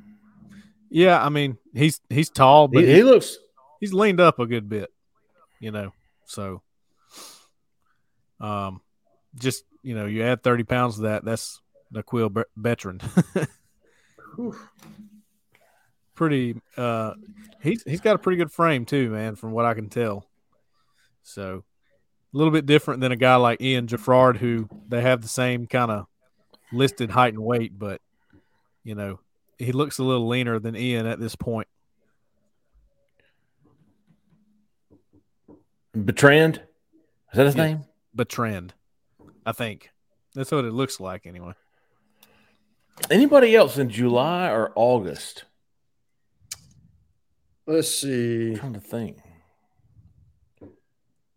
Yeah, I mean he's he's tall, but He, he looks. he's leaned up a good bit, you know. So, um, just you know, you add thirty pounds to that. That's the quill veteran. pretty. Uh, he's he's got a pretty good frame too, man. From what I can tell. So, a little bit different than a guy like Ian Jaffrard, who they have the same kind of listed height and weight, but you know, he looks a little leaner than Ian at this point. Bertrand. Is that his Yeah. name? but trend. I think that's what it looks like anyway. Anybody else in July or August? Let's see. I'm trying to think.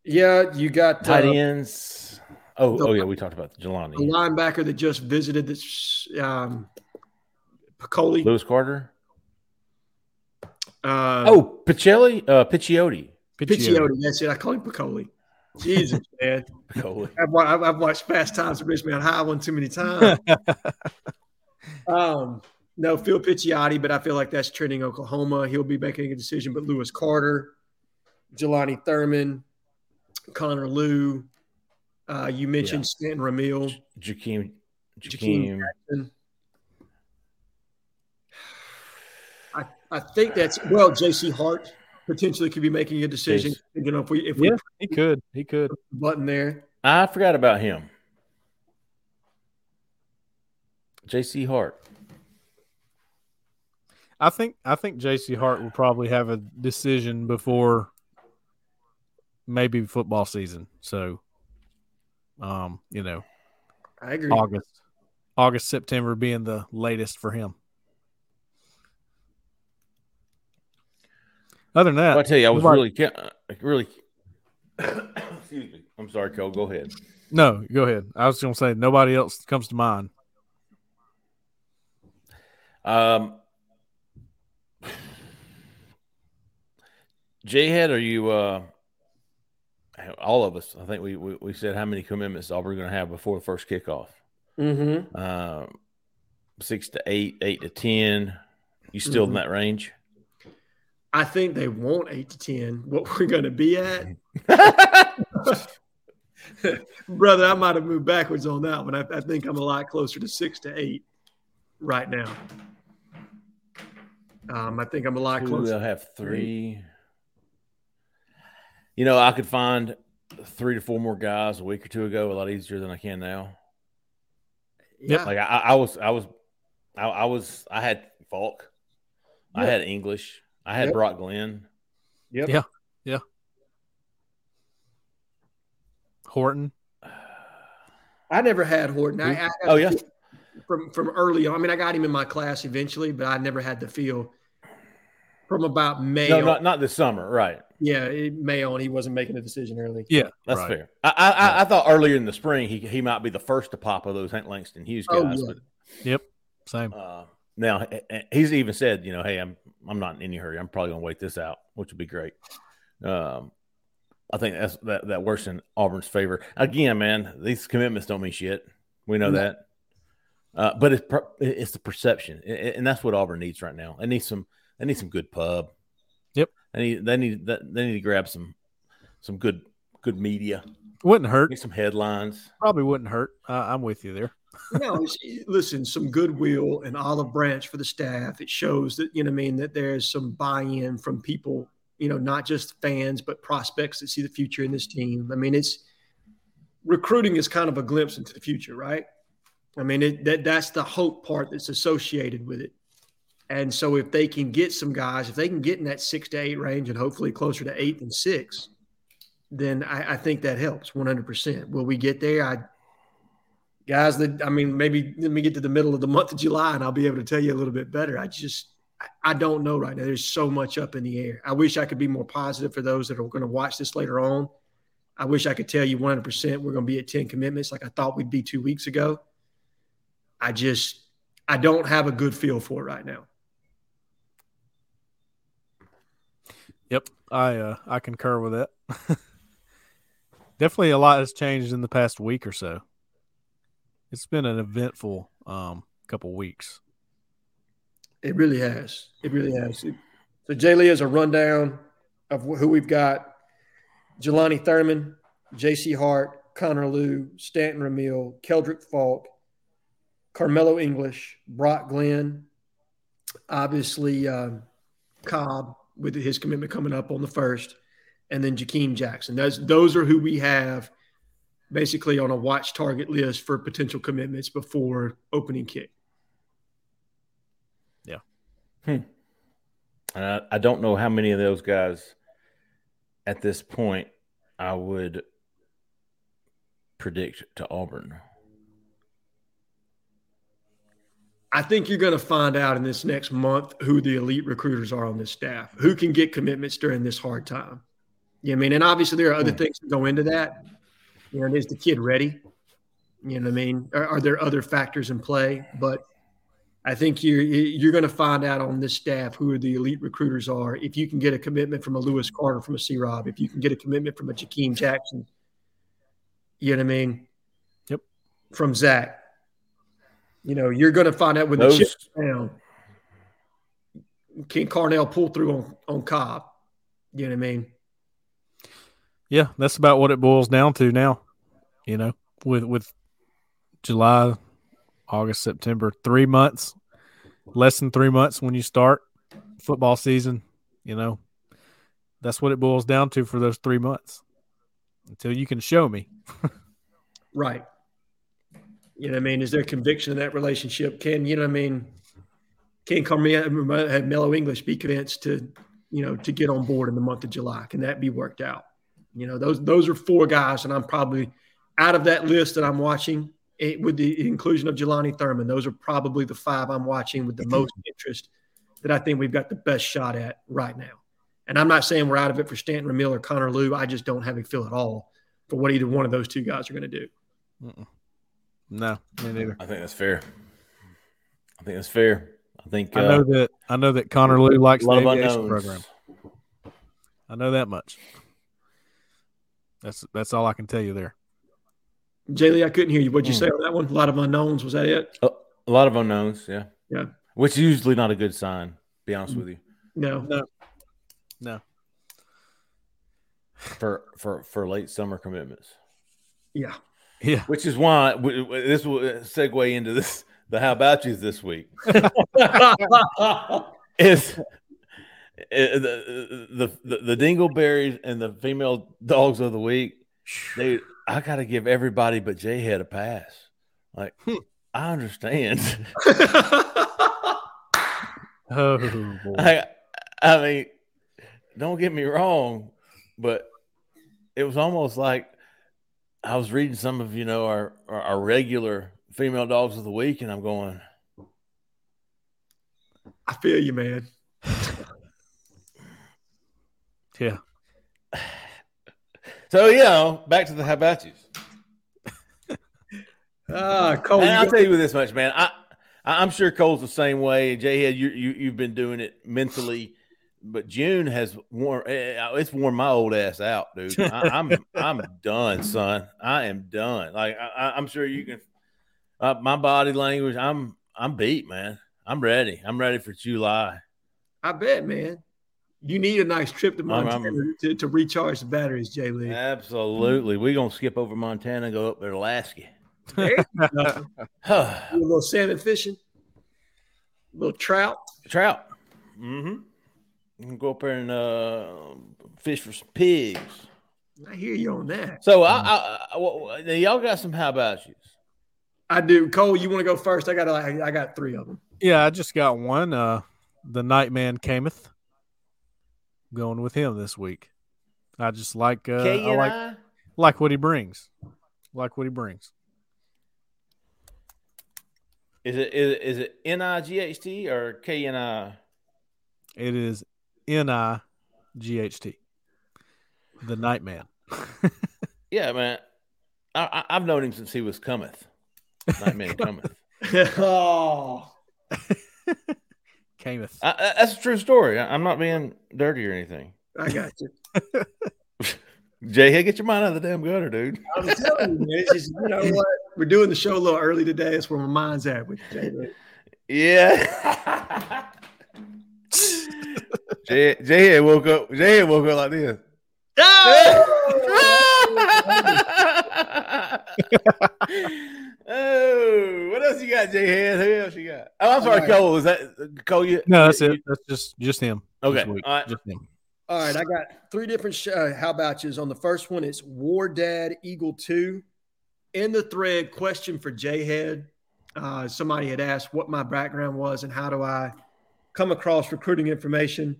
Yeah, you got Tight uh, ends. Oh, the- oh yeah, we talked about a Jelani. linebacker that just visited this um, Piccoli. Lewis Carter. Uh, Oh, Picelli, uh, Picciotti. Picciotti. That's it. I call him Piccoli. Jesus, man. Piccoli. I've, I've, I've watched Fast Times at Richmond High one too many times. um, no, Phil Picciotti, but I feel like that's trending Oklahoma. He'll be making a decision. But Lewis Carter, Jelani Thurman, Connor Lew. Uh, you mentioned Stanton Ramil. Jakeem. Jakeem Jakeem. Jackson. I, I think that's well, JC Hart potentially could be making a decision. You know, if we if we Yeah, put he could. He could. button there. I forgot about him. J.C. Hart. I think I think JC Hart will probably have a decision before maybe football season. So um, you know, I agree. August. August, September being the latest for him. Other than that, Well, I tell you, I was really, uh, really. Excuse me. I'm sorry, Cole. Go ahead. no. Go ahead. I was going to say nobody else comes to mind. Um, J Head, are you? Uh, all of us, I think we we, we said how many commitments Auburn going to have before the first kickoff. Mm-hmm. Um, six to eight, eight to ten. You still Mhm. in that range? I think they want eight to ten. What we're going to be at, brother, I might have moved backwards on that one. I, I think I'm a lot closer to six to eight right now. Um, I think I'm a lot closer. will have three? You know, I could find three to four more guys a week or two ago a lot easier than I can now. Yeah, Like I, I was, I was, I, I was, I had Faulk, I had English, I had Yep. Brock Glenn. Yep. Yeah. Yeah. Horton. I never had Horton. I, I got Oh yeah, from from early on. I mean, I got him in my class eventually, but I never had the feel from about May. no, not not this summer, right? Yeah, it, May on. He wasn't making a decision early. Yeah, That's right. fair. I, I, I, I thought earlier in the spring he he might be the first to pop of those Hank Langston Hughes Oh, guys, yeah. Yep. Same. uh, now he's even said, you know, hey, I'm I'm not in any hurry. I'm probably gonna wait this out, which would be great. Um, I think that's that that works in Auburn's favor. Again, man, these commitments don't mean shit. We know No. that. Uh, but it's per- it's the perception, I- I- and that's what Auburn needs right now. They need some they need some good pub. Yep. They need they need they need to grab some some good good media. Wouldn't hurt. Need some headlines. Probably wouldn't hurt. I I'm with you there. no, it's- listen, some goodwill and olive branch for the staff. It shows that, you know, what I mean, that there's some buy in from people, you know, not just fans, but prospects that see the future in this team. I mean, it's recruiting is kind of a glimpse into the future, right? I mean, it, that that's the hope part that's associated with it. And so if they can get some guys, if they can get in that six to eight range and hopefully closer to eight than six, then I, I think that helps 100%. Will we get there? I, guys that i mean maybe let me get to the middle of the month of july and i'll be able to tell you a little bit better. I just I- don't know right now. There's so much up in the air. I wish i could be more positive for those that are going to watch this later on. I wish i could tell you 100% we're going to be at 10 commitments like i thought we'd be two weeks ago. I just i don't have a good feel for it right now Yep. I uh I concur with that. Definitely a lot has changed in the past week or so. It's been an eventful um couple weeks. It really has. It really has. So Jay Lee is a rundown of who we've got: Jelani Thurman, J.C. Hart, Connor Lew, Stanton Ramil, Keldrick Faulk, Carmelo English, Brock Glenn, obviously um, Cobb with his commitment coming up on the first, and then Jakeem Jackson. Those those are who we have basically on a watch target list for potential commitments before opening kick. Yeah, hmm. and I, I don't know how many of those guys at this point I would predict to Auburn. I think you're going to find out in this next month who the elite recruiters are on this staff, who can get commitments during this hard time. You know what I mean? And obviously, there are other hmm. things that go into that. You know, is the kid ready? You know what I mean? Are, are there other factors in play? But I think you're you're going to find out on this staff who the elite recruiters are. If you can get a commitment from a Lewis Carter, from a C. Rob, if you can get a commitment from a Jakeem Jackson, you know what I mean? Yep. From Zach, you know, you're going to find out when Those- the chips down. Can Carnell pull through on on Cobb? You know what I mean? Yeah, that's about what it boils down to now. You know, with with July, August, September, three months, less than three months when you start football season. You know, that's what it boils down to for those three months until you can show me. Right. You know what I mean? Is there conviction in that relationship? Can, you know what I mean? Can Carmelo have Mellow English be convinced to, you know, to get on board in the month of July? Can that be worked out? You know, those those are four guys, and I'm probably out of that list that I'm watching it, with the inclusion of Jelani Thurman. Those are probably the five I'm watching with the mm-hmm. most interest that I think we've got the best shot at right now. And I'm not saying we're out of it for Stanton Ramil or Connor Lew. I just don't have a feel at all for what either one of those two guys are going to do. No, me neither. I think that's fair. I think that's fair. I I think I uh, know that I know that Connor Lew likes a lot the of aviation unknowns. program. I know that much. That's that's all I can tell you there. Jay Lee, I couldn't hear you. What'd you Hmm. say on that one? A lot of unknowns. Was that it? a, a lot of unknowns. Yeah, Yeah. which is usually not a good sign. Be honest with you. No. No. No. for for for late summer commitments. Yeah. Yeah. Which is why this will uh, segue into this the how about yous this week is uh, uh, the, the the the dingleberries and the female dogs of the week. They I gotta give everybody but J Head a pass. Like hmm. I understand. Oh boy. I I mean, don't get me wrong, but it was almost like I was reading some of you know our our, our regular female dogs of the week, and I'm going, I feel you, man. Yeah. so you know, back to the how about yous. Ah, Cole. And I'll got- tell you this much, man. I I- I'm sure Cole's the same way. Jay Head, you you you've been doing it mentally, but June has worn eh, it's worn my old ass out, dude. I, I'm I'm done, son. I am done. Like I, I'm sure you can. Uh, my body language, I'm I'm beat, man. I'm ready. I'm ready for July. I bet, man. You need a nice trip to I'm- Montana I'm- to, to recharge the batteries, Jay Lee. Absolutely, we're gonna skip over Montana and go up there to Alaska. There you go. A little salmon fishing, a little trout. Trout. Mm-hmm. Go up there and uh, fish for some pigs. I hear you on that. So I, I, I, well, y'all got some how about you? I do. Cole, you want to go first? I got I, I got three of them. Yeah, I just got one. Uh the Nightman Cameth. Going with him this week. I just like uh I like K&I? like what he brings. Like what he brings. Is it is it, is it N I G H T or K N I? It is N I G H T. The Nightman. Yeah, man. I, I, I've known him since he was cometh. Nightman cometh. oh, Cameth. I, I- that's a true story. I, I'm not being dirty or anything. I got you. Jay, hey, get your mind out of the damn gutter, dude. I'm telling you, man. Just, you know what? We're doing the show a little early today. That's where my mind's at with Jay Lee. Yeah. Jay, Jay woke up. Jay woke up like this. oh, what else you got, Jay Head? Who else you got? Oh, I'm sorry, All right. Cole. Is that Cole? You No, that's you- it. That's just just him. Okay, all right. Just him. All right, I got three different sh- uh, how about yous. On the first one, it's War Damn Eagle 2. In the thread, question for J Head. Uh, somebody had asked what my background was and how do I come across recruiting information.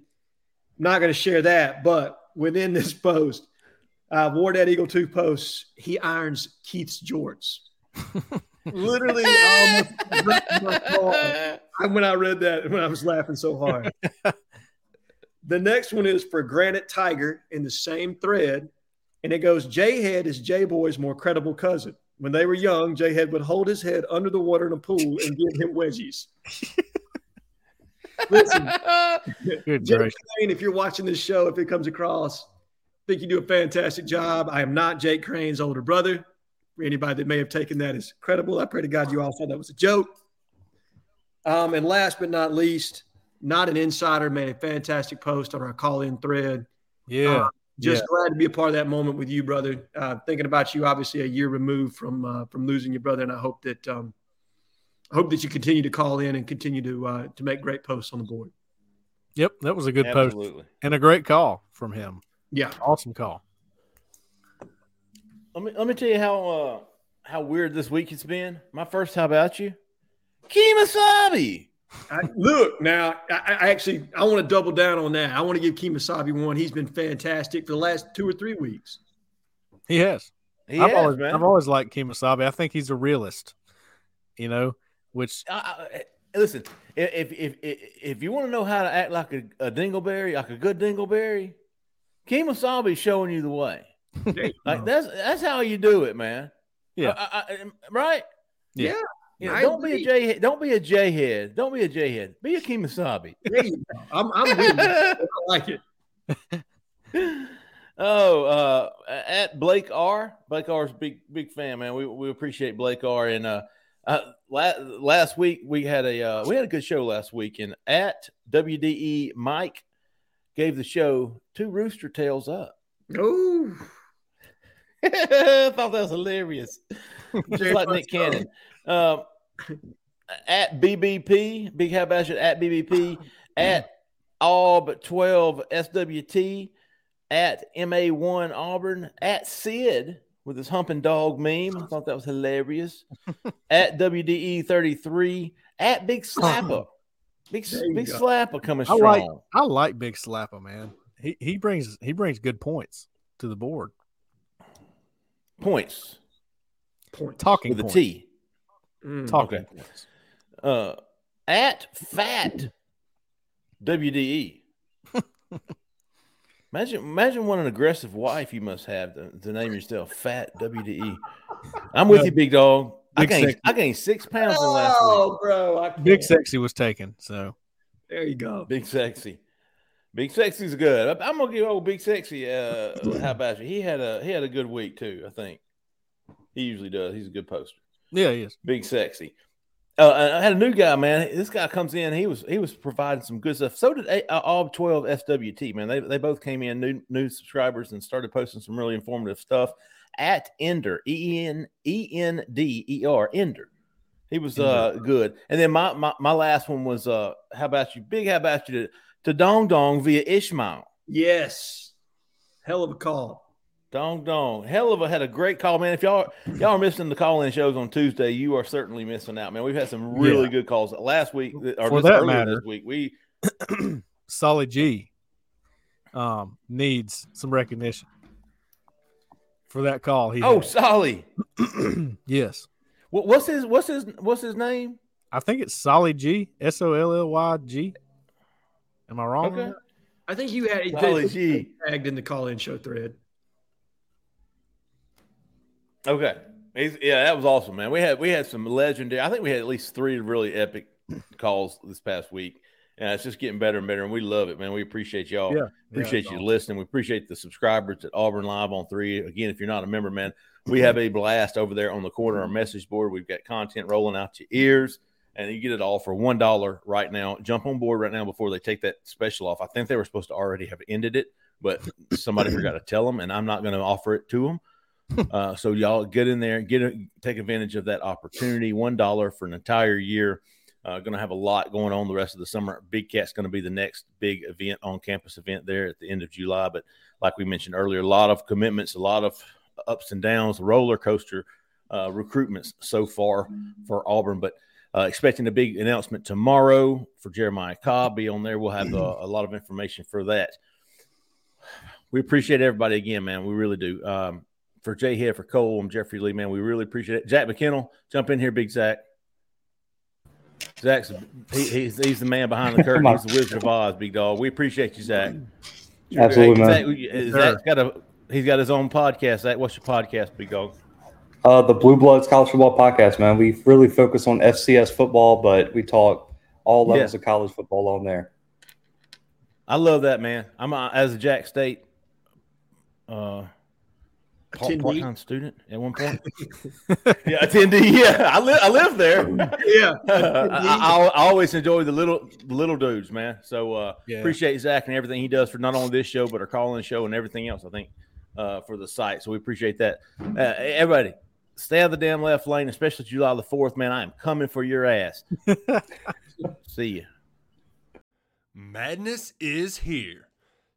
I'm Not going to share that, but within this post, uh, wore that Eagle 2 posts, he irons Keith's jorts. Literally, I almost ripped my car when I read that, when I was laughing so hard. The next one is for Granite Tiger in the same thread. And it goes J Head is J Boy's more credible cousin. When they were young, J Head would hold his head under the water in a pool and give him wedgies. Listen, Good Jim. Crane, if you're watching this show, if it comes across, I think you do a fantastic job. I am not Jake Crane's older brother. For anybody that may have taken that as credible, I pray to God you all thought that was a joke. Um, and last but not least, not an insider made a fantastic post on our call-in thread. Yeah. Uh, just yeah. glad to be a part of that moment with you, brother. Uh, thinking about you, obviously a year removed from uh, from losing your brother, and I hope that um, hope that you continue to call in and continue to uh, to make great posts on the board. Yep, that was a good post and a great call from him. Yeah, Awesome call. Let me let me tell you how uh, how weird this week it's been. My first, how about you, Kimasabi? I, look now. I, I actually I want to double down on that. I want to give Kimasabi one. He's been fantastic for the last two or three weeks. He has. He I've has, always man. I've always liked Kimasabi. I think he's a realist. You know, which I, I, listen, if if if if you want to know how to act like a, a dingleberry, like a good dingleberry, Kimasabi's showing you the way. Like that's that's how you do it, man. Yeah. I- I- I- right. Yeah. yeah. You know, don't be a J. Don't be a J head. Don't be a J head. Be a Kimasabi. There you go. I'm, I'm with. I like it. Oh, uh, at Blake R. Blake R's big big fan, man. We we appreciate Blake R. And uh, uh la- last week we had a uh, we had a good show last week, and at WDE Mike gave the show two rooster tails up. Oh, I thought that was hilarious. Just like Nick Cannon. Um, at BBP, Big Hat Bash at BBP, at all but 12 SWT, at MA1 Auburn, at Sid with his humping dog meme. I thought that was hilarious. at WDE 33, at Big Slapper. Big, big go. Slapper coming I strong. like I like Big Slapper, man. He he brings he brings good points to the board. Points point. Talking with a points. T. Mm. Talking Okay. points. uh, at fat WDE. imagine, imagine what an aggressive wife you must have to, to name yourself Fat WDE. I'm with you, big dog. I gained, sexy. I gained six pounds in the last week. Oh, bro. I Big can't. sexy was taken. So There you go. Big sexy, big sexy's good. I, am gonna give old big sexy. Uh, how about you? He had a he had a good week too. I think he usually does. He's a good poster. yeah, he is. Big sexy. Uh, I had a new guy, man. This guy comes in. He was he was providing some good stuff. So did a, uh, all twelve SWT, man. They they both came in new new subscribers and started posting some really informative stuff at Ender E N E N D E R Ender. He was uh good. And then my, my my last one was uh how about you? Big how about you to, to Dong Dong via Ishmael. Yes. Hell of a call. Dong dong. Hell of a had a great call, man. If y'all y'all are missing the call in shows on Tuesday, you are certainly missing out, man. We've had some really Yeah. good calls last week or For that matter. this week. We Solid G um needs some recognition for that call. He oh had. Solly. yes. What, what's his what's his what's his name? I think it's Solid G S O L L Y G. Am I wrong? Okay. I think you had Solid G. tagged in the call-in show thread. Okay. He's, yeah, that was awesome, man. We had we had some legendary. I think we had at least three really epic calls this past week, and it's just getting better and better. And we love it, man. We appreciate y'all. Yeah. Appreciate Yeah, you it's listening. We appreciate the subscribers at Auburn Live on three. Again, if you're not a member, man, we have a blast over there on the corner, our message board. We've got content rolling out your ears, and you get it all for one dollar right now. Jump on board right now before they take that special off. I think they were supposed to already have ended it, but somebody forgot to tell them, and I'm not going to offer it to them. Uh, so y'all get in there, get a, take advantage of that opportunity. One dollar for an entire year. Uh, going to have a lot going on the rest of the summer. Big Cat's going to be the next big event on campus event there at the end of July. But like we mentioned earlier, a lot of commitments, a lot of ups and downs, roller coaster uh, recruitments so far for Auburn. But uh, expecting a big announcement tomorrow for Jeremiah Cobb. Be on there. We'll have uh, a lot of information for that. We appreciate everybody again, man. We really do. Um, for Jay Head, for Cole, I'm Jeffrey Lee, man. We really appreciate it. Jack McKinnell, jump in here, big Zach. Zach's he, he's, he's the man behind the curtain. He's the Wizard of Oz, big dog. We appreciate you, Zach. Absolutely, man. Zach, Zach's got a he's got his own podcast. Zach, what's your podcast, big dog? Uh, the Blue Bloods College Football Podcast, man. We really focus on FCS football, but we talk all levels Yeah. of college football on there. I love that, man. I'm uh, as a Jack State uh, part, Attendee? part-time student at one point. yeah, attendee. Yeah, I live. I live there. Yeah. I, I, I always enjoy the little the little dudes, man. So uh, Yeah. appreciate Zach and everything he does for not only this show but our call-in show and everything else. I think uh, for the site. So we appreciate that. Uh, everybody, stay out of the damn left lane, especially July the fourth, man. I am coming for your ass. See you. Madness is here.